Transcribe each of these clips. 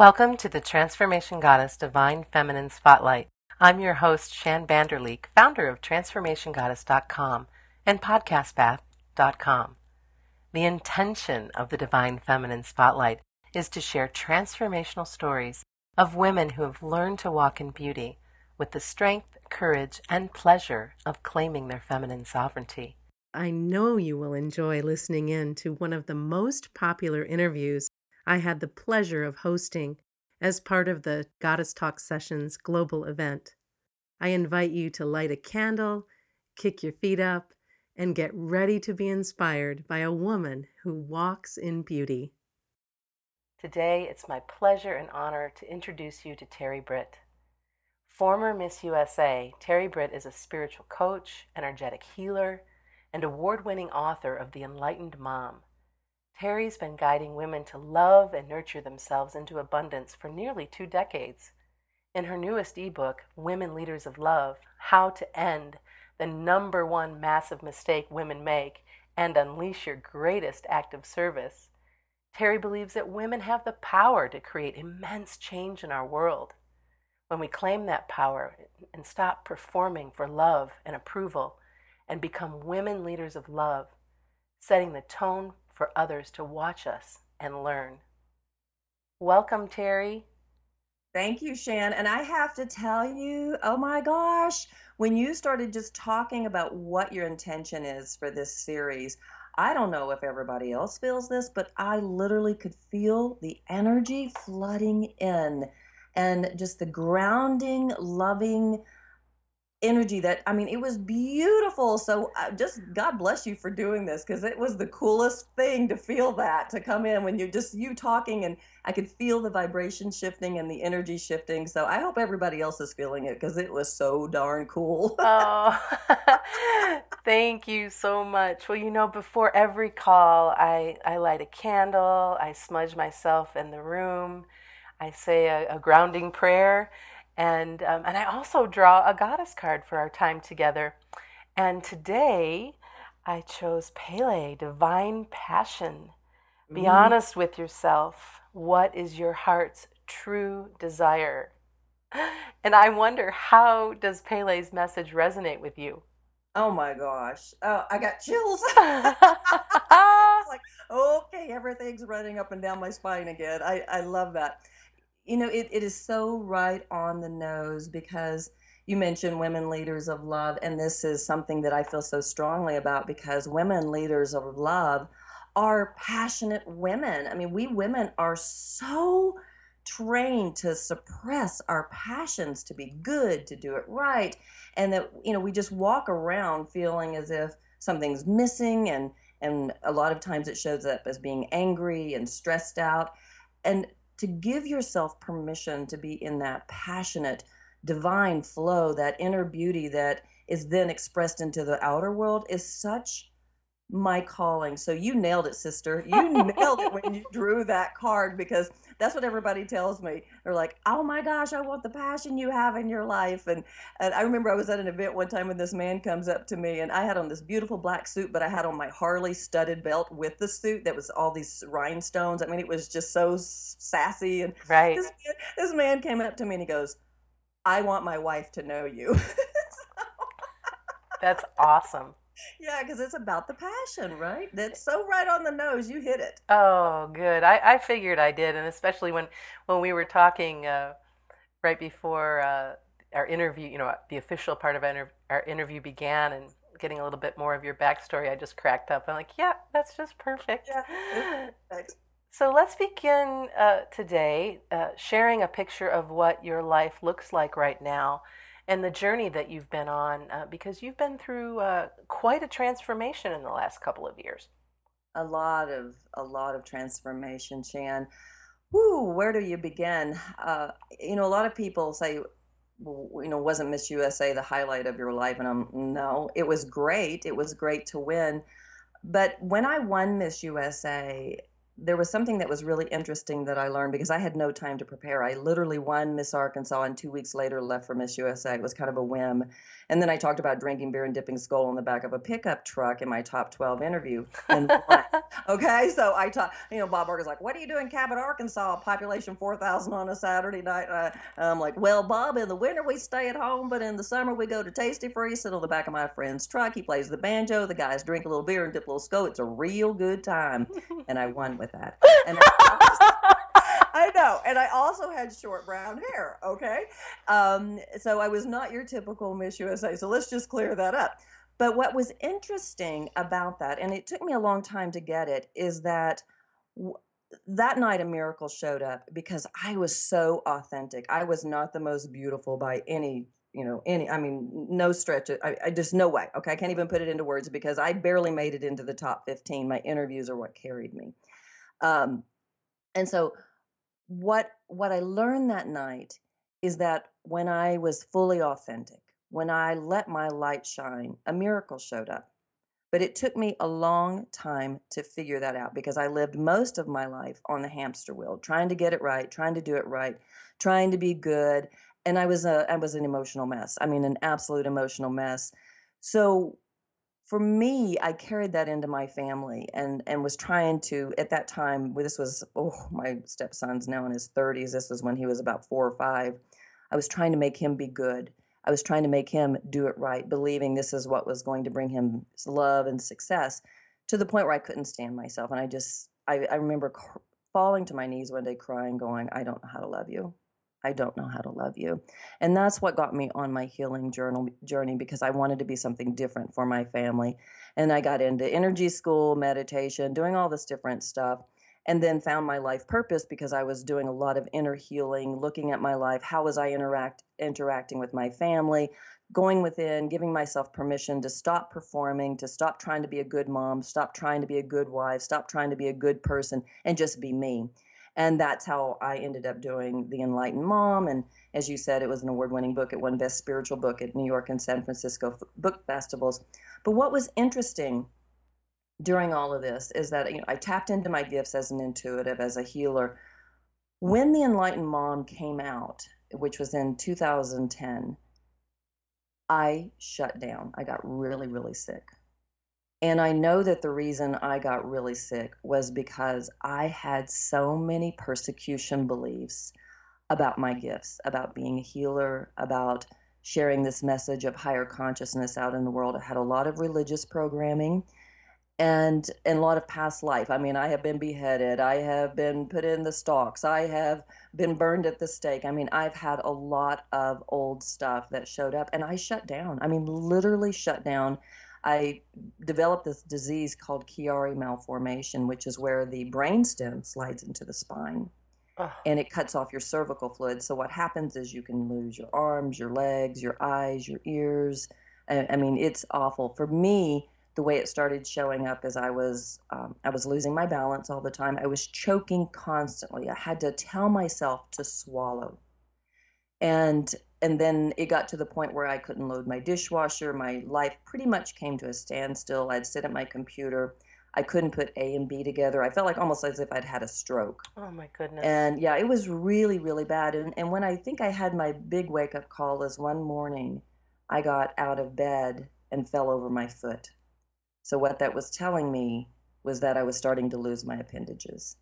Welcome to the Transformation Goddess Divine Feminine Spotlight. I'm your host, Shann Vander Leek, founder of TransformationGoddess.com and PodcastPath.com. The intention of the Divine Feminine Spotlight is to share transformational stories of women who have learned to walk in beauty with the strength, courage, and pleasure of claiming their feminine sovereignty. I know you will enjoy listening in to one of the most popular interviews I had the pleasure of hosting as part of the Goddess Talk Sessions global event. I invite you to light a candle, kick your feet up, and get ready to be inspired by a woman who walks in beauty. Today, it's my pleasure and honor to introduce you to Terri Britt. Former Miss USA, Terri Britt is a spiritual coach, energetic healer, and award winning author of The Enlightened Mom Terri's been guiding women to love and nurture themselves into abundance for nearly two decades. In her newest ebook, Women Leaders of Love How to End the Number One Massive Mistake Women Make and Unleash Your Greatest Act of Service, Terry believes that women have the power to create immense change in our world. When we claim that power and stop performing for love and approval and become women leaders of love, setting the tone for others to watch us and learn. Welcome, Terri. Thank you, Shan. And I have to tell you, oh my gosh, when you started just talking about what your intention is for this series, I don't know if everybody else feels this, but I literally could feel the energy flooding in and just the grounding, loving, energy that i mean it was beautiful. So uh, just god bless you for doing this because it was the coolest thing to feel that to come in when you're just you talking and i could feel the vibration shifting and the energy shifting. So i hope everybody else is feeling it because it was so darn cool. Oh thank you so much. Well you know before every call i i light a candle i smudge myself in the room i say a, a grounding prayer and, um, and I also draw a goddess card for our time together. And today I chose Pele, Divine Passion. Be mm. honest with yourself. What is your heart's true desire? And I wonder how does Pele's message resonate with you? Oh my gosh. Oh, I got chills. like, okay, everything's running up and down my spine again. I, I love that you know, it, it is so right on the nose because you mentioned women leaders of love, and this is something that I feel so strongly about because women leaders of love are passionate women. I mean, we women are so trained to suppress our passions, to be good, to do it right, and that you know we just walk around feeling as if something's missing, and and a lot of times it shows up as being angry and stressed out, and to give yourself permission to be in that passionate, divine flow, that inner beauty that is then expressed into the outer world is such my calling. So you nailed it, sister. You nailed it when you drew that card because that's what everybody tells me. They're like, "Oh my gosh, I want the passion you have in your life." And, and I remember I was at an event one time when this man comes up to me, and I had on this beautiful black suit, but I had on my Harley studded belt with the suit that was all these rhinestones. I mean, it was just so sassy. And right. this, this man came up to me and he goes, "I want my wife to know you." That's awesome yeah, because it's about the passion, right? That's so right on the nose. You hit it. Oh, good. I, I figured I did, and especially when when we were talking uh, right before uh, our interview, you know, the official part of our, our interview began, and getting a little bit more of your backstory, I just cracked up. I'm like, yeah, that's just perfect. Yeah, perfect. So let's begin uh, today uh, sharing a picture of what your life looks like right now and the journey that you've been on uh, because you've been through uh, quite a transformation in the last couple of years. A lot of a lot of transformation, Shan. Whoo, where do you begin? Uh, you know, a lot of people say, you know, wasn't Miss USA the highlight of your life? And I'm no, it was great. It was great to win. But when I won Miss USA, there was something that was really interesting that I learned because I had no time to prepare. I literally won Miss Arkansas and two weeks later left for Miss USA. It was kind of a whim. And then I talked about drinking beer and dipping Skoal on the back of a pickup truck in my top 12 interview. okay, so I taught, you know, Bob Barker's like, what are you doing, Cabot, Arkansas? Population 4,000 on a Saturday night. Uh, I'm like, well, Bob, in the winter we stay at home, but in the summer we go to Tastee Freez, sit on the back of my friend's truck. He plays the banjo. The guys drink a little beer and dip a little Skoal. It's a real good time. And I won with that. And I know. And I also had short brown hair. Okay. Um, so I was not your typical Miss USA. So let's just clear that up. But what was interesting about that, and it took me a long time to get it, is that w- that night a miracle showed up because I was so authentic. I was not the most beautiful by any you know any i mean no stretch I, I, just no way okay i can't even put it into words because i barely made it into the top 15 my interviews are what carried me um, and so what what I learned that night is that when I was fully authentic, when I let my light shine, a miracle showed up. But it took me a long time to figure that out because I lived most of my life on the hamster wheel, trying to get it right, trying to do it right, trying to be good, and I was a I was an emotional mess. I mean, an absolute emotional mess. So for me, I carried that into my family and and was trying to at that time. This was oh my stepson's now in his thirties. This was when he was about four or five. I was trying to make him be good. I was trying to make him do it right, believing this is what was going to bring him love and success. To the point where I couldn't stand myself, and I just I, I remember falling to my knees one day, crying, going, "I don't know how to love you." I don't know how to love you. And that's what got me on my healing journal journey because I wanted to be something different for my family. And I got into energy school, meditation, doing all this different stuff. And then found my life purpose because I was doing a lot of inner healing, looking at my life, how was I interact interacting with my family, going within, giving myself permission to stop performing, to stop trying to be a good mom, stop trying to be a good wife, stop trying to be a good person, and just be me. And that's how I ended up doing The Enlightened Mom. And as you said, it was an award winning book. It won Best Spiritual Book at New York and San Francisco book festivals. But what was interesting during all of this is that you know, I tapped into my gifts as an intuitive, as a healer. When The Enlightened Mom came out, which was in 2010, I shut down. I got really, really sick. And I know that the reason I got really sick was because I had so many persecution beliefs about my gifts, about being a healer, about sharing this message of higher consciousness out in the world. I had a lot of religious programming and, and a lot of past life. I mean, I have been beheaded, I have been put in the stocks, I have been burned at the stake. I mean, I've had a lot of old stuff that showed up and I shut down. I mean, literally shut down. I developed this disease called Chiari malformation, which is where the brainstem slides into the spine and it cuts off your cervical fluid. So what happens is you can lose your arms, your legs, your eyes, your ears. I, I mean, it's awful. For me, the way it started showing up is I was um, I was losing my balance all the time. I was choking constantly. I had to tell myself to swallow, and and then it got to the point where I couldn't load my dishwasher. My life pretty much came to a standstill. I'd sit at my computer. I couldn't put A and B together. I felt like almost as if I'd had a stroke. Oh my goodness. And yeah, it was really, really bad. And, and when I think I had my big wake up call is one morning I got out of bed and fell over my foot. So what that was telling me was that I was starting to lose my appendages.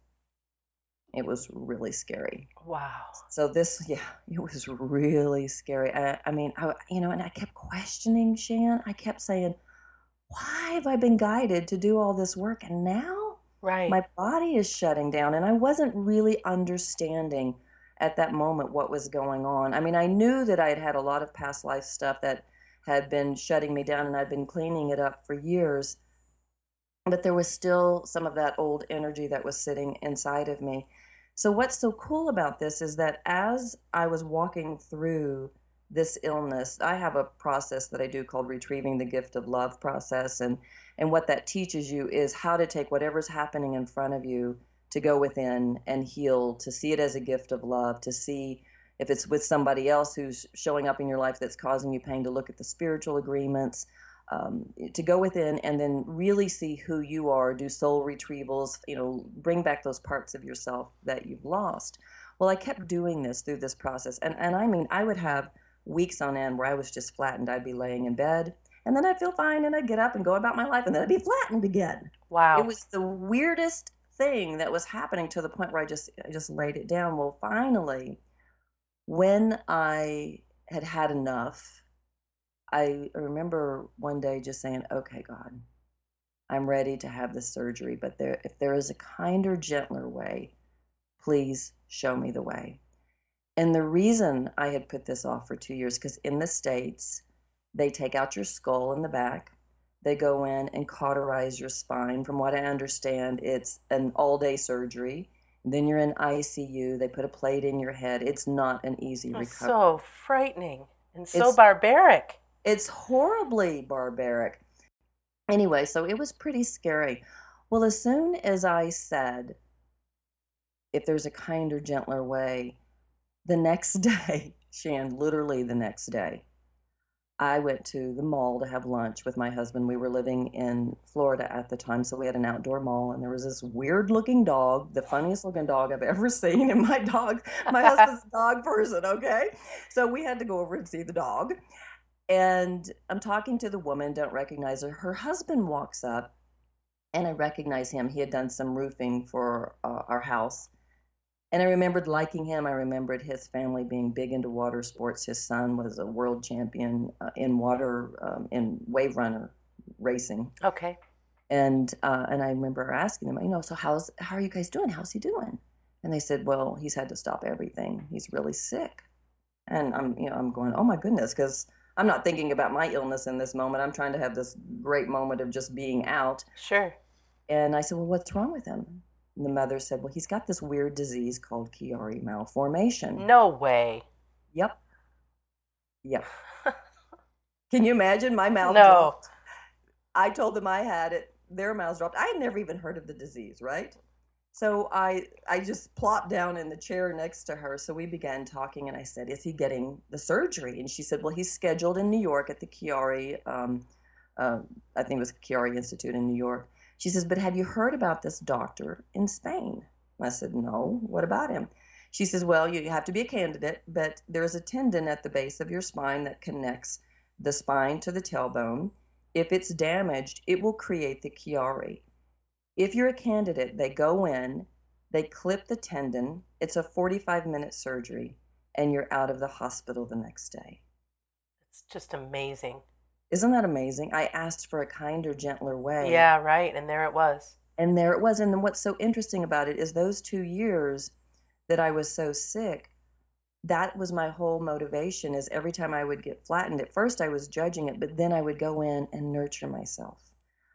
It was really scary. Wow. So this, yeah, it was really scary. I, I mean, I, you know, and I kept questioning Shan. I kept saying, why have I been guided to do all this work? And now right. my body is shutting down. And I wasn't really understanding at that moment what was going on. I mean, I knew that I had had a lot of past life stuff that had been shutting me down and I'd been cleaning it up for years. But there was still some of that old energy that was sitting inside of me. So, what's so cool about this is that as I was walking through this illness, I have a process that I do called retrieving the gift of love process. And, and what that teaches you is how to take whatever's happening in front of you to go within and heal, to see it as a gift of love, to see if it's with somebody else who's showing up in your life that's causing you pain, to look at the spiritual agreements. Um, to go within and then really see who you are, do soul retrievals, you know, bring back those parts of yourself that you've lost. Well, I kept doing this through this process. And, and I mean, I would have weeks on end where I was just flattened. I'd be laying in bed and then I'd feel fine and I'd get up and go about my life and then I'd be flattened again. Wow. It was the weirdest thing that was happening to the point where I just I just laid it down. Well, finally, when I had had enough, I remember one day just saying, "Okay, God, I'm ready to have the surgery, but there if there is a kinder, gentler way, please show me the way." And the reason I had put this off for 2 years cuz in the states, they take out your skull in the back. They go in and cauterize your spine. From what I understand, it's an all-day surgery. Then you're in ICU. They put a plate in your head. It's not an easy recovery. so frightening and so It's- barbaric. It's horribly barbaric. Anyway, so it was pretty scary. Well, as soon as I said, if there's a kinder, gentler way, the next day, Shan, literally the next day, I went to the mall to have lunch with my husband. We were living in Florida at the time, so we had an outdoor mall, and there was this weird looking dog, the funniest looking dog I've ever seen. And my dog, my husband's dog person, okay? So we had to go over and see the dog. And I'm talking to the woman, don't recognize her. Her husband walks up, and I recognize him. He had done some roofing for uh, our house. And I remembered liking him. I remembered his family being big into water sports. His son was a world champion uh, in water, um, in wave runner racing. Okay. And uh, and I remember asking them, you know, so how's how are you guys doing? How's he doing? And they said, well, he's had to stop everything. He's really sick. And I'm you know I'm going, oh my goodness, because I'm not thinking about my illness in this moment. I'm trying to have this great moment of just being out. Sure. And I said, well, what's wrong with him? And the mother said, well, he's got this weird disease called Chiari malformation. No way. Yep. Yep. Can you imagine my mouth No. dropped? I told them I had it. Their mouths dropped. I had never even heard of the disease, right? So I I just plopped down in the chair next to her. So we began talking, and I said, "Is he getting the surgery?" And she said, "Well, he's scheduled in New York at the Chiari, um, uh, I think it was Chiari Institute in New York." She says, "But have you heard about this doctor in Spain?" I said, "No. What about him?" She says, Well, you have to be a candidate, but there's a tendon at the base of your spine that connects the spine to the tailbone. If it's damaged, it will create the Chiari. If you're a candidate, they go in, they clip the tendon, it's a 45 minute surgery, and you're out of the hospital the next day. It's just amazing. Isn't that amazing? I asked for a kinder, gentler way. Yeah, right. And there it was. And there it was. And then what's so interesting about it is those two years that I was so sick, that was my whole motivation is every time I would get flattened, at first I was judging it, but then I would go in and nurture myself.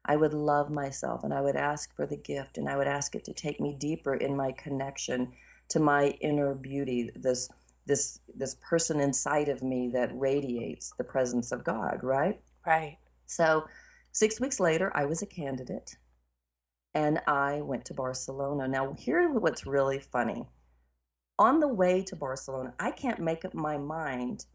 I would love myself and I would ask for the gift and I would ask it to take me deeper in my connection to my inner beauty, this this this person inside of me that radiates the presence of God, right? Right. So, six weeks later, I was a candidate and I went to Barcelona. Now, here's what's really funny. On the way to Barcelona, I can't make up my mind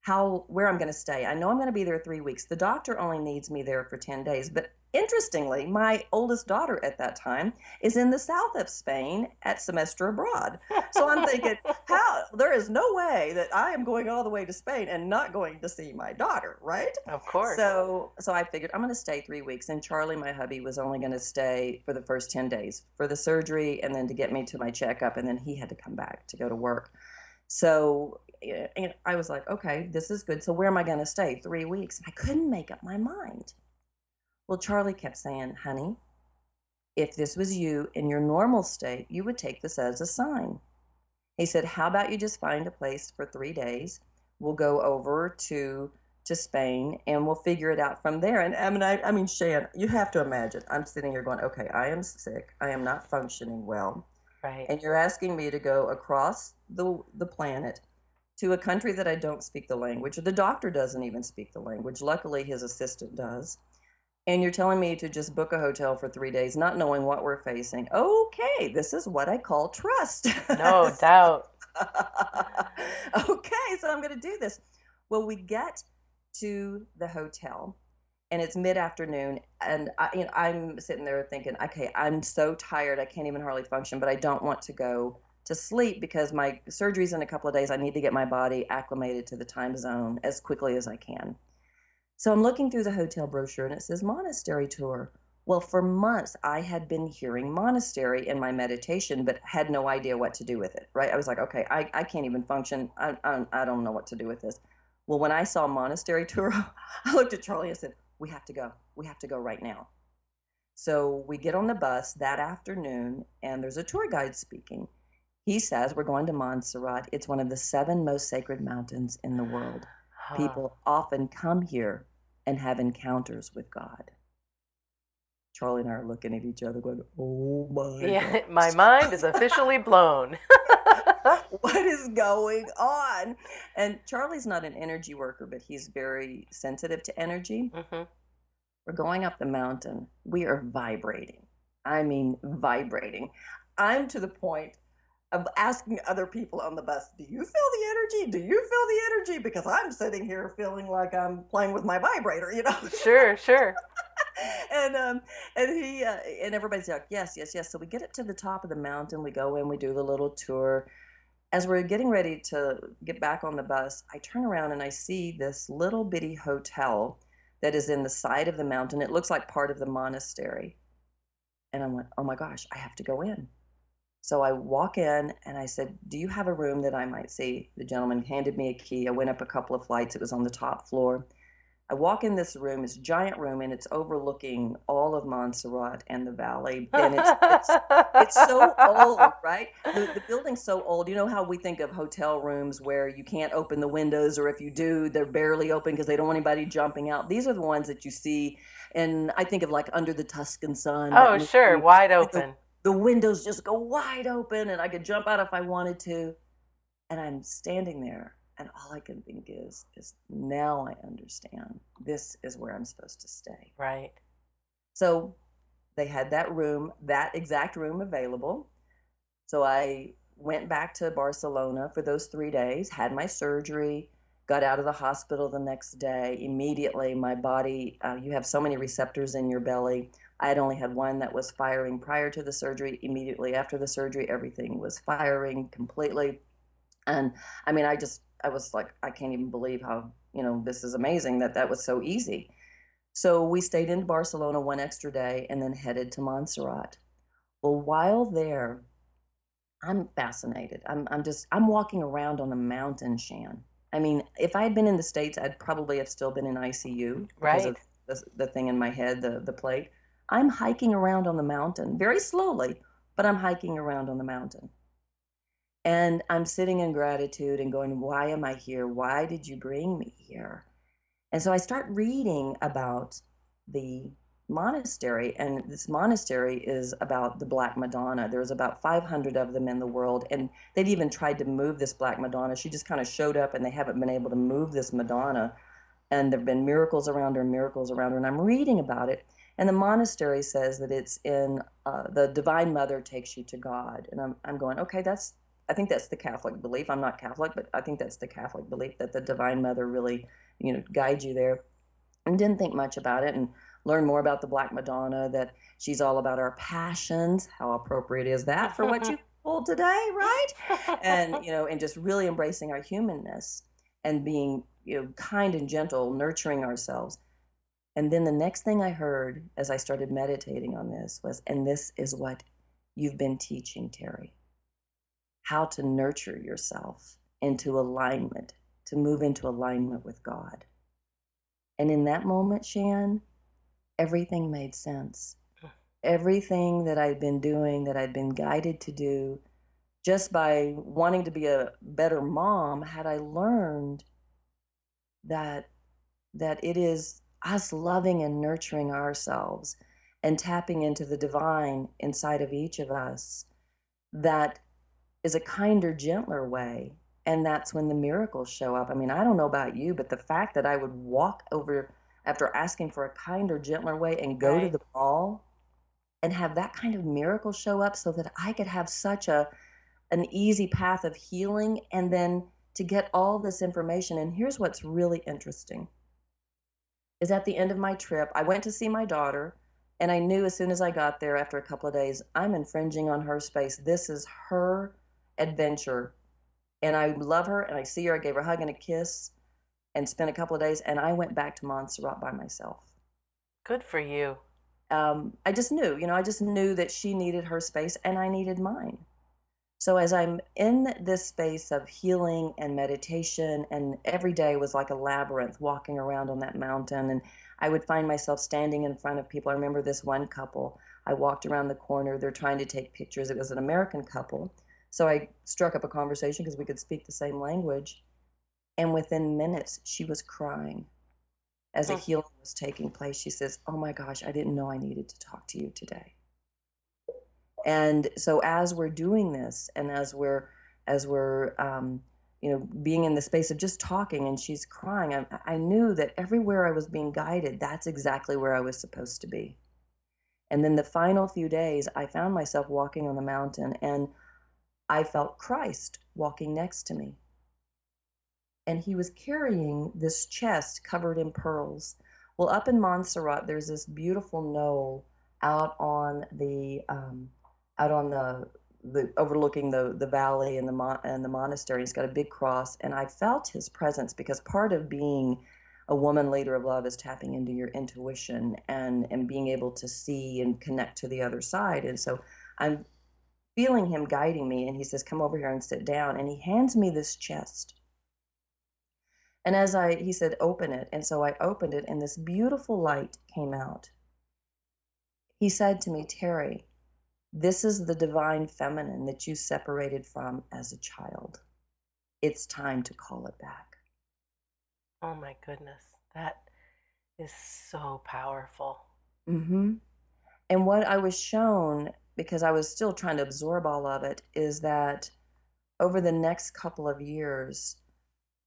how where I'm going to stay. I know I'm going to be there 3 weeks. The doctor only needs me there for 10 days, but interestingly, my oldest daughter at that time is in the south of Spain at semester abroad. So I'm thinking, how there is no way that I am going all the way to Spain and not going to see my daughter, right? Of course. So, so I figured I'm going to stay three weeks, and Charlie, my hubby, was only going to stay for the first ten days for the surgery, and then to get me to my checkup, and then he had to come back to go to work. So, and I was like, okay, this is good. So, where am I going to stay? Three weeks. I couldn't make up my mind. Well, Charlie kept saying, honey, if this was you in your normal state, you would take this as a sign. He said, how about you just find a place for three days? We'll go over to to Spain and we'll figure it out from there. And I mean, I, I mean, Shan, you have to imagine. I'm sitting here going, okay, I am sick. I am not functioning well, right. and you're asking me to go across the the planet to a country that I don't speak the language. The doctor doesn't even speak the language. Luckily, his assistant does. And you're telling me to just book a hotel for three days, not knowing what we're facing. Okay, this is what I call trust. No doubt. okay, so I'm going to do this. Well, we get to the hotel, and it's mid afternoon, and I, you know, I'm sitting there thinking, okay, I'm so tired, I can't even hardly function, but I don't want to go to sleep because my surgery's in a couple of days. I need to get my body acclimated to the time zone as quickly as I can. So I'm looking through the hotel brochure and it says monastery tour. Well, for months I had been hearing monastery in my meditation, but had no idea what to do with it, right? I was like, okay, I, I can't even function. I, I, I don't know what to do with this. Well, when I saw monastery tour, I looked at Charlie and said, we have to go. We have to go right now. So we get on the bus that afternoon, and there's a tour guide speaking. He says we're going to Montserrat. It's one of the seven most sacred mountains in the world. Huh. People often come here and have encounters with God. Charlie and I are looking at each other going, Oh my Yeah, my mind is officially blown. what is going on? And Charlie's not an energy worker, but he's very sensitive to energy. Mm-hmm. We're going up the mountain. We are vibrating. I mean, vibrating. I'm to the point of asking other people on the bus, do you feel the energy? Do you feel the energy? Because I'm sitting here feeling like I'm playing with my vibrator, you know? Sure, sure. and um and he uh, and everybody's like, yes, yes, yes. So we get it to the top of the mountain. We go in, we do the little tour. As we're getting ready to get back on the bus, I turn around and I see this little bitty hotel that is in the side of the mountain. It looks like part of the monastery. And I went, oh my gosh, I have to go in. So I walk in and I said, Do you have a room that I might see? The gentleman handed me a key. I went up a couple of flights, it was on the top floor. I walk in this room, it's a giant room, and it's overlooking all of Montserrat and the valley. And it's, it's, it's so old, right? The, the, building's so old. You know how we think of hotel rooms where you can't open the windows, or if you do, they're barely open because they don't want anybody jumping out. These are the ones that you see, and I think of like Under the Tuscan Sun. Oh, sure, wide open the windows just go wide open and I could jump out if I wanted to. And I'm standing there and all I can think is is now I understand. This is where I'm supposed to stay. Right. So they had that room, that exact room available. So I went back to Barcelona for those 3 days, had my surgery, got out of the hospital the next day. Immediately my body uh, you have so many receptors in your belly I had only had one that was firing prior to the surgery. Immediately after the surgery, everything was firing completely. And I mean, I just, I was like, I can't even believe how, you know, this is amazing that that was so easy. So we stayed in Barcelona one extra day and then headed to Montserrat. Well, while there, I'm fascinated. I'm, I'm just, I'm walking around on the mountain, Shan. I mean, if I had been in the States, I'd probably have still been in ICU because of the, the thing in my head, the, the plate. I'm hiking around on the mountain very slowly, but I'm hiking around on the mountain. And I'm sitting in gratitude and going, Why am I here? Why did you bring me here? And so I start reading about the monastery, and this monastery is about the Black Madonna. There's about 500 of them in the world, and they've even tried to move this Black Madonna. She just kind of showed up, and they haven't been able to move this Madonna. And there have been miracles around her, miracles around her. And I'm reading about it, and the monastery says that it's in uh, the Divine Mother takes you to God. And I'm, I'm going, okay, that's, I think that's the Catholic belief. I'm not Catholic, but I think that's the Catholic belief that the Divine Mother really, you know, guides you there. And didn't think much about it and learn more about the Black Madonna, that she's all about our passions. How appropriate is that for what you hold today, right? and, you know, and just really embracing our humanness and being, you know, kind and gentle, nurturing ourselves and then the next thing I heard as I started meditating on this was, and this is what you've been teaching, Terri how to nurture yourself into alignment, to move into alignment with God. And in that moment, Shan, everything made sense. Everything that I'd been doing, that I'd been guided to do, just by wanting to be a better mom, had I learned that that it is us loving and nurturing ourselves and tapping into the divine inside of each of us that is a kinder, gentler way. And that's when the miracles show up. I mean, I don't know about you, but the fact that I would walk over after asking for a kinder, gentler way and go right. to the ball and have that kind of miracle show up so that I could have such a an easy path of healing and then to get all this information. And here's what's really interesting is at the end of my trip, I went to see my daughter, and I knew as soon as I got there after a couple of days, I'm infringing on her space. This is her adventure. And I love her, and I see her. I gave her a hug and a kiss and spent a couple of days, and I went back to Montserrat by myself. Good for you. Um, I just knew, you know, I just knew that she needed her space and I needed mine. So as I'm in this space of healing and meditation, and every day was like a labyrinth walking around on that mountain, and I would find myself standing in front of people. I remember this one couple. I walked around the corner. They're trying to take pictures. It was an American couple. So I struck up a conversation because we could speak the same language. And within minutes, she was crying. As a healing was taking place, she says, Oh my gosh, I didn't know I needed to talk to you today. And so as we're doing this and as we're as we're um, you know being in the space of just talking and she's crying I, I knew that everywhere i was being guided that's exactly where i was supposed to be. And then the final few days i found myself walking on the mountain and i felt christ walking next to me. And he was carrying this chest covered in pearls. Well up in montserrat there's this beautiful knoll out on the um, out on the the overlooking the the valley and the mon- and the monastery. He's got a big cross, and I felt his presence because part of being a woman leader of love is tapping into your intuition and and being able to see and connect to the other side. And so I'm feeling him guiding me, and he says, "Come over here and sit down." And he hands me this chest. And as I, he said, open it. And so I opened it, and this beautiful light came out. He said to me, Terri, this is the divine feminine that you separated from as a child. It's time to call it back. Oh my goodness. That is so powerful. Mm-hmm. And what I was shown, because I was still trying to absorb all of it, is that over the next couple of years,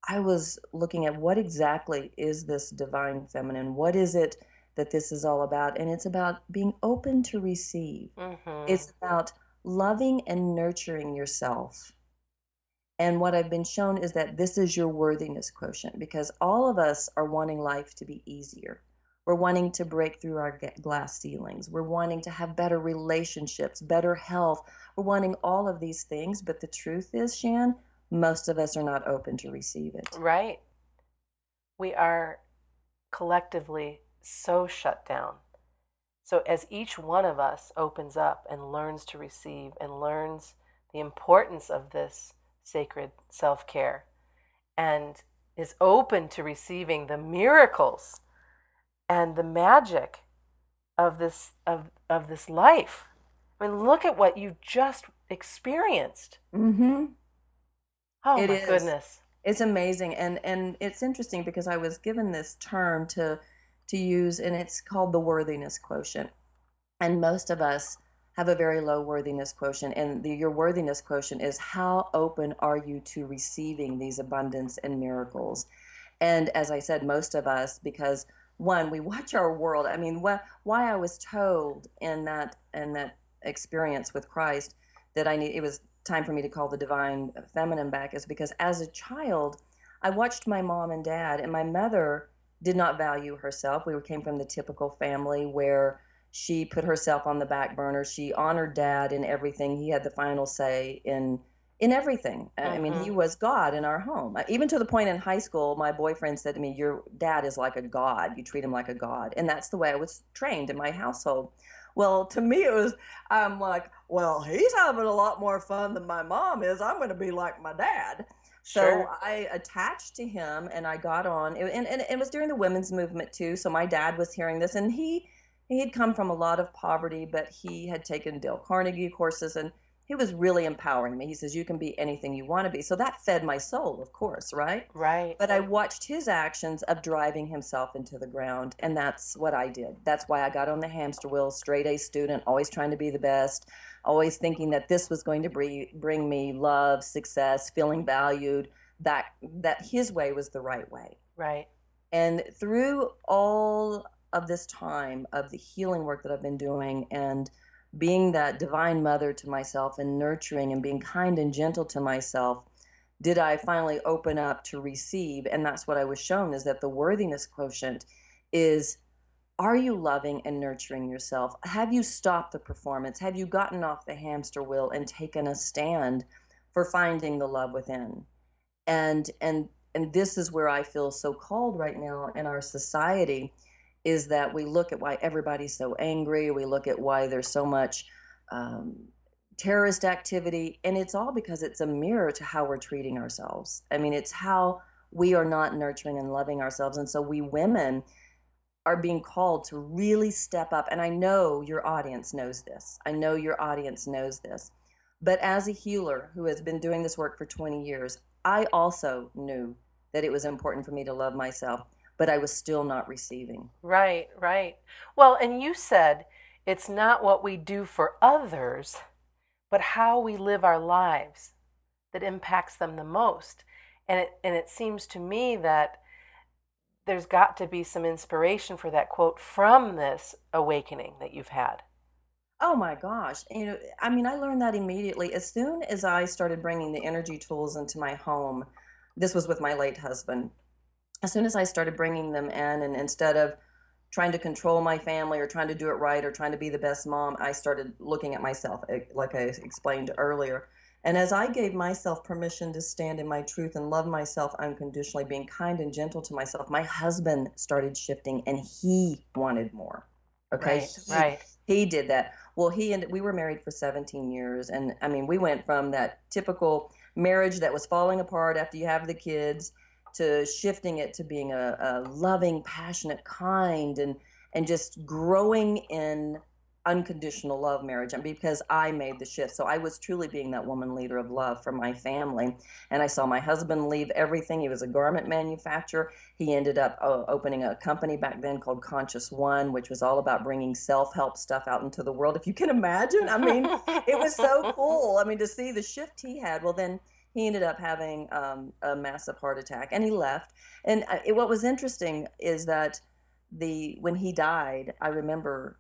I was looking at what exactly is this divine feminine? What is it that this is all about? And it's about being open to receive. Mm-hmm. It's about loving and nurturing yourself. And what I've been shown is that this is your worthiness quotient because all of us are wanting life to be easier. We're wanting to break through our glass ceilings. We're wanting to have better relationships, better health. We're wanting all of these things. But the truth is, Shan, most of us are not open to receive it. Right. We are collectively so shut down. So, as each one of us opens up and learns to receive and learns the importance of this sacred self care and is open to receiving the miracles and the magic of this of, of this life. I mean, look at what you just experienced. Mm-hmm. Oh It my is. goodness. It's amazing, and and it's interesting because I was given this term to to use, and it's called the worthiness quotient. And most of us have a very low worthiness quotient, and the, your worthiness quotient is how open are you to receiving these abundance and miracles. And as I said, most of us, because one, we watch our world. I mean, wh- why I was told in that in that experience with Christ that I need it was time for me to call the divine feminine back is because as a child, I watched my mom and dad, and my mother did not value herself. We came from the typical family where she put herself on the back burner. She honored dad in everything. He had the final say in in everything. I mean, he Mhm. was God in our home. Even to the point in high school, my boyfriend said to me, "Your dad is like a god. You treat him like a god." And that's the way I was trained in my household. Well, to me, it was, I'm like, well, he's having a lot more fun than my mom is. I'm going to be like my dad. So Sure. I attached to him and I got on. And, and it was during the women's movement too. So my dad was hearing this and he, he had come from a lot of poverty, but he had taken Dale Carnegie courses and he was really empowering me. He says, You can be anything you want to be. So that fed my soul, of course, right? Right. But I watched his actions of driving himself into the ground, and that's what I did. That's why I got on the hamster wheel, straight A student, always trying to be the best, always thinking that this was going to bring, bring me love, success, feeling valued, that that his way was the right way. Right. And through all of this time of the healing work that I've been doing and being that divine mother to myself and nurturing and being kind and gentle to myself, did I finally open up to receive? And that's what I was shown is that the worthiness quotient is are you loving and nurturing yourself? Have you stopped the performance? Have you gotten off the hamster wheel and taken a stand for finding the love within? And and and this is where I feel so called right now in our society is that we look at why everybody's so angry. We look at why there's so much um, terrorist activity, and it's all because it's a mirror to how we're treating ourselves. I mean, it's how we are not nurturing and loving ourselves. And so we women are being called to really step up. And I know your audience knows this. I know your audience knows this. But as a healer who has been doing this work for 20 years, I also knew that it was important for me to love myself, but I was still not receiving. Right, right. Well, and you said it's not what we do for others, but how we live our lives that impacts them the most. And it and it seems to me that there's got to be some inspiration for that quote from this awakening that you've had. Oh my gosh. You know, I mean, I learned that immediately. As soon as I started bringing the energy tools into my home, this was with my late husband. As soon as I started bringing them in, and instead of trying to control my family or trying to do it right or trying to be the best mom, I started looking at myself, eh, like I explained earlier. And as I gave myself permission to stand in my truth and love myself unconditionally, being kind and gentle to myself, my husband started shifting and he wanted more. Okay. Right. He, right. he did that. Well, he and we were married for 17 years. And I mean, we went from that typical marriage that was falling apart after you have the kids to shifting it to being a, a loving, passionate, kind, and and just growing in unconditional love marriage and because I made the shift. So I was truly being that woman leader of love for my family. And I saw my husband leave everything. He was a garment manufacturer. He ended up uh, opening a company back then called Conscious One, which was all about bringing self help stuff out into the world. If you can imagine, I mean, it was so cool. I mean, to see the shift he had. Well, then he ended up having um, a massive heart attack and he left. And uh, it, what was interesting is that the when he died, I remember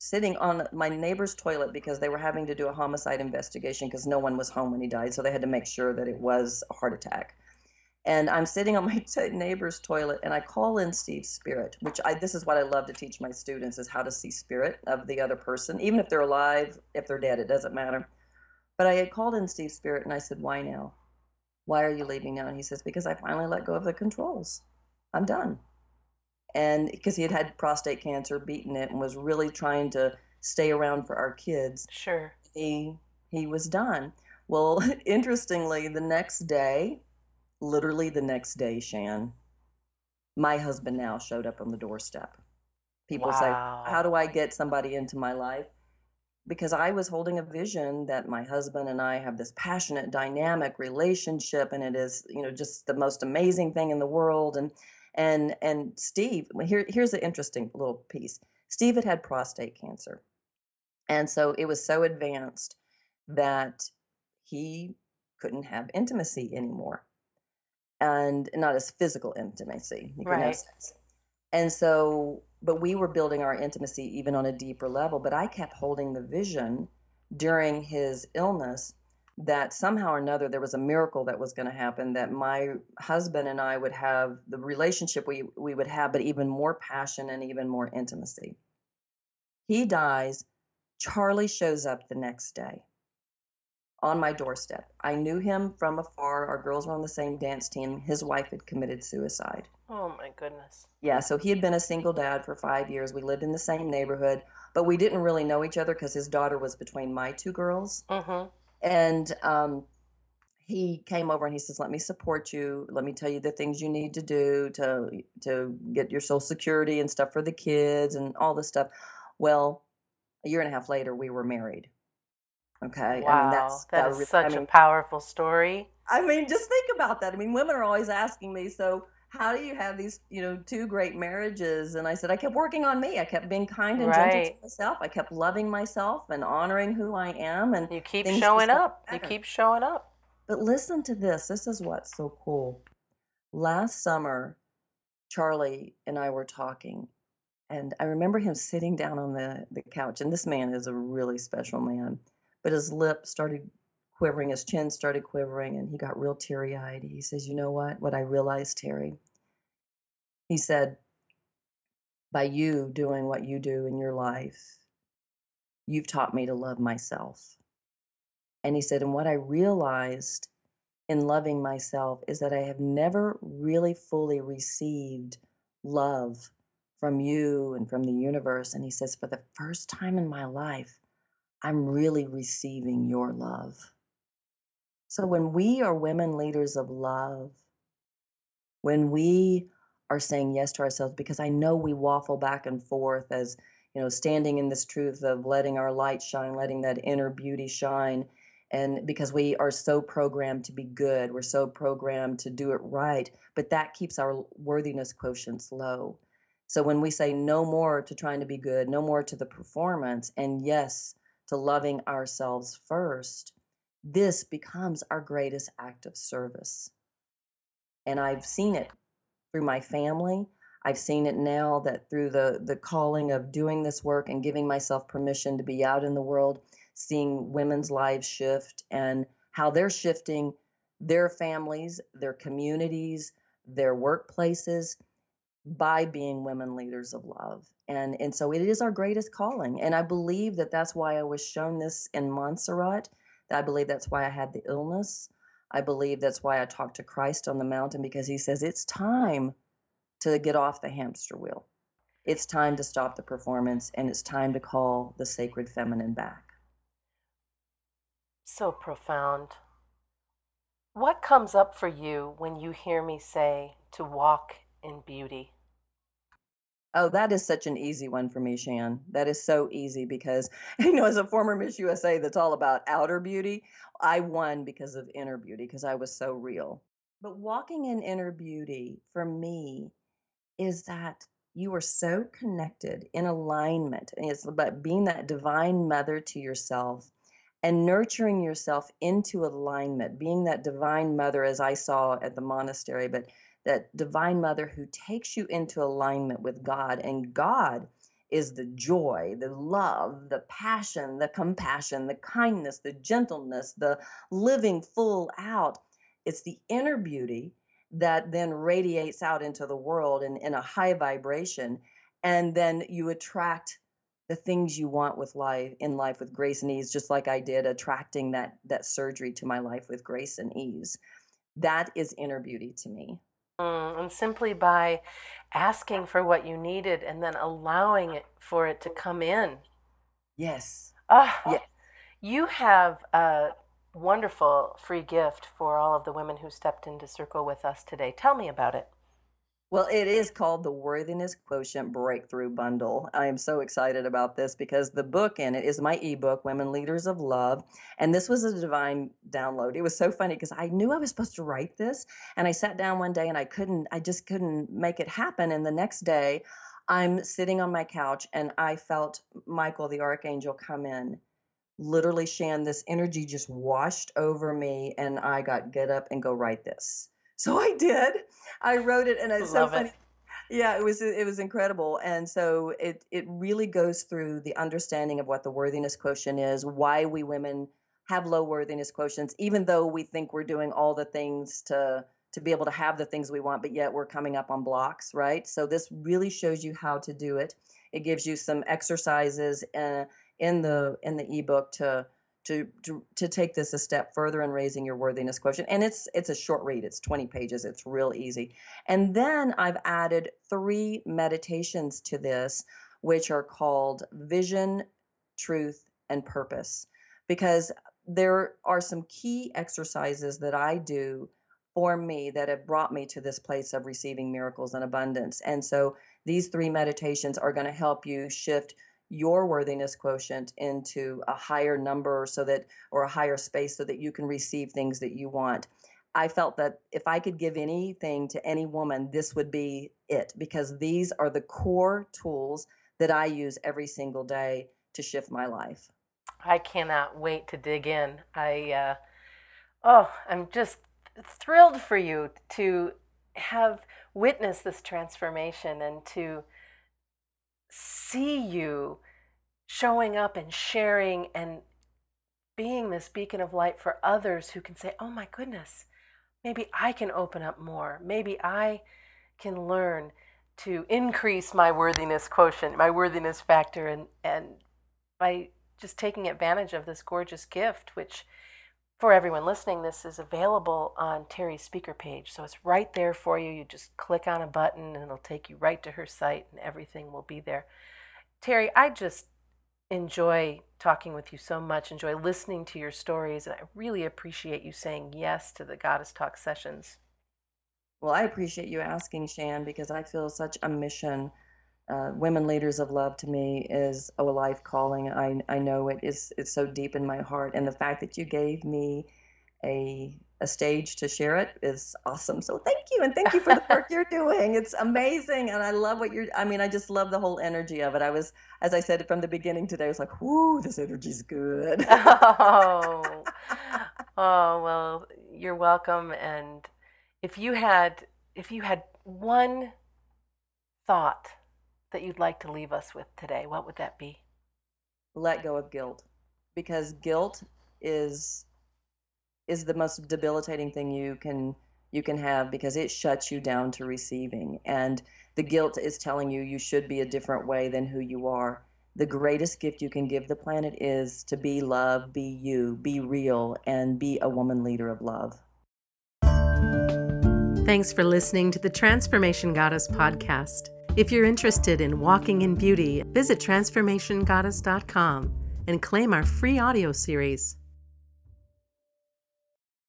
sitting on my neighbor's toilet because they were having to do a homicide investigation because no one was home when he died. So they had to make sure that it was a heart attack. And I'm sitting on my t- neighbor's toilet and I call in Steve's spirit, which I, this is what I love to teach my students is how to see spirit of the other person, even if they're alive, if they're dead, it doesn't matter. But I had called in Steve's spirit and I said, why now? Why are you leaving now? And he says, because I finally let go of the controls. I'm done and because he had had prostate cancer, beaten it, and was really trying to stay around for our kids. Sure. He he was done. Well, interestingly, the next day, literally the next day, Shan, my husband now showed up on the doorstep. People wow. say, "How do I get somebody into my life?" Because I was holding a vision that my husband and I have this passionate, dynamic relationship, and it is, you know, just the most amazing thing in the world. And and and Steve, here here's an interesting little piece. Steve had had prostate cancer, and so it was so advanced that he couldn't have intimacy anymore, and not as physical intimacy. Right. And so, but we were building our intimacy even on a deeper level. But I kept holding the vision during his illness that somehow or another there was a miracle that was going to happen that my husband and I would have the relationship we we would have but even more passion and even more intimacy. He dies, Charlie shows up the next day on my doorstep. I knew him from afar. Our girls were on the same dance team. His wife had committed suicide. Oh my goodness. Yeah, so he had been a single dad for 5 years. We lived in the same neighborhood, but we didn't really know each other cuz his daughter was between my two girls. Mhm and um, he came over and he says, "Let me support you. Let me tell you the things you need to do to to get your social security and stuff for the kids and all this stuff." Well, a year and a half later, we were married. Okay, wow, I mean, that's that is such I mean, a powerful story. I mean, just think about that. I mean, women are always asking me, so how do you have these, you know, two great marriages? And I said, I kept working on me. I kept being kind and right. gentle to myself. I kept loving myself and honoring who I am. And you keep showing up. You keep showing up. But listen to this. This is what's so cool. Last summer, Charlie and I were talking, and I remember him sitting down on the, the couch. And this man is a really special man, but his lip started quivering, his chin started quivering, and he got real teary eyed. He says, You know what? What I realized, Terri? He said, by you doing what you do in your life, you've taught me to love myself. And he said, and what I realized in loving myself is that I have never really fully received love from you and from the universe. And he says, for the first time in my life, I'm really receiving your love. So when we are women leaders of love, when we are saying yes to ourselves, because I know we waffle back and forth as, you know, standing in this truth of letting our light shine, letting that inner beauty shine. And because we are so programmed to be good, we're so programmed to do it right, but that keeps our worthiness quotients low. So when we say no more to trying to be good, no more to the performance, and yes to loving ourselves first, this becomes our greatest act of service. And I've seen it through my family. I've seen it now that through the, the calling of doing this work and giving myself permission to be out in the world, seeing women's lives shift and how they're shifting their families, their communities, their workplaces by being women leaders of love. And, and so it is our greatest calling. And I believe that that's why I was shown this in Montserrat. I believe that's why I had the illness. I believe that's why I talked to Christ on the mountain because he says it's time to get off the hamster wheel. It's time to stop the performance and it's time to call the sacred feminine back. So profound. What comes up for you when you hear me say to walk in beauty? Oh, that is such an easy one for me, Shann. That is so easy because, you know, as a former Miss USA that's all about outer beauty, I won because of inner beauty because I was so real. But walking in inner beauty for me is that you are so connected in alignment. And it's about being that divine mother to yourself and nurturing yourself into alignment, being that divine mother as I saw at the monastery, but that divine mother who takes you into alignment with God. And God is the joy, the love, the passion, the compassion, the kindness, the gentleness, the living full out. It's the inner beauty that then radiates out into the world in, in a high vibration. And then you attract the things you want with life in life with grace and ease, just like I did, attracting that that surgery to my life with grace and ease. That is inner beauty to me. Mm, and simply by asking for what you needed and then allowing it for it to come in. Yes. Oh, yes. You have a wonderful free gift for all of the women who stepped into Circle with us today. Tell me about it. Well, it is called the Worthiness Quotient Breakthrough Bundle. I am so excited about this because the book in it is my ebook, Women Leaders of Love. And this was a divine download. It was so funny because I knew I was supposed to write this. And I sat down one day and I couldn't, I just couldn't make it happen. And the next day, I'm sitting on my couch and I felt Michael, the archangel, come in. Literally, Shann, this energy just washed over me. And I got, get up and go write this. So I did. I wrote it, and it's so funny. It. Yeah, it was it was incredible, and so it it really goes through the understanding of what the worthiness quotient is, why we women have low worthiness quotients, even though we think we're doing all the things to to be able to have the things we want, but yet we're coming up on blocks, right? So this really shows you how to do it. It gives you some exercises uh, in the in the ebook to to, to to take this a step further in raising your worthiness quotient. And it's it's a short read. It's 20 pages. It's real easy. And then i've added three meditations to this which are called vision truth and purpose. Because there are some key exercises that i do for me that have brought me to this place of receiving miracles and abundance. And so these three meditations are going to help you shift your worthiness quotient into a higher number so that or a higher space so that you can receive things that you want. I felt that if i could give anything to any woman this would be it because these are the core tools that i use every single day to shift my life. I cannot wait to dig in. I uh, oh i'm just thrilled for you to have witnessed this transformation and to see you showing up and sharing and being this beacon of light for others who can say, oh my goodness, maybe I can open up more. Maybe I can learn to increase my worthiness quotient, my worthiness factor, and and by just taking advantage of this gorgeous gift, which for everyone listening, this is available on Terri's speaker page. So it's right there for you. You just click on a button and it'll take you right to her site and everything will be there. Terry, I just enjoy talking with you so much, enjoy listening to your stories, and I really appreciate you saying yes to the Goddess Talk sessions. Well, I appreciate you asking, Shann, because I feel such a mission. Uh, Women Leaders of Love to me is a life calling. I, I know it is it's so deep in my heart. And the fact that you gave me a a stage to share it is awesome. So thank you, and thank you for the work you're doing. It's amazing, and I love what you're. I mean, I just love the whole energy of it. I was, as I said from the beginning today, I was like, "Whoo, this energy's good." oh, oh well, you're welcome. And if you had, if you had one thought that you'd like to leave us with today, what would that be? Let go of guilt, because guilt is is the most debilitating thing you can you can have because it shuts you down to receiving. And the guilt is telling you you should be a different way than who you are. The greatest gift you can give the planet is to be love be you be real and be a woman leader of love. Thanks for listening to the transformation goddess podcast. If you're interested in walking in beauty visit transformationgoddess.com and claim our free audio series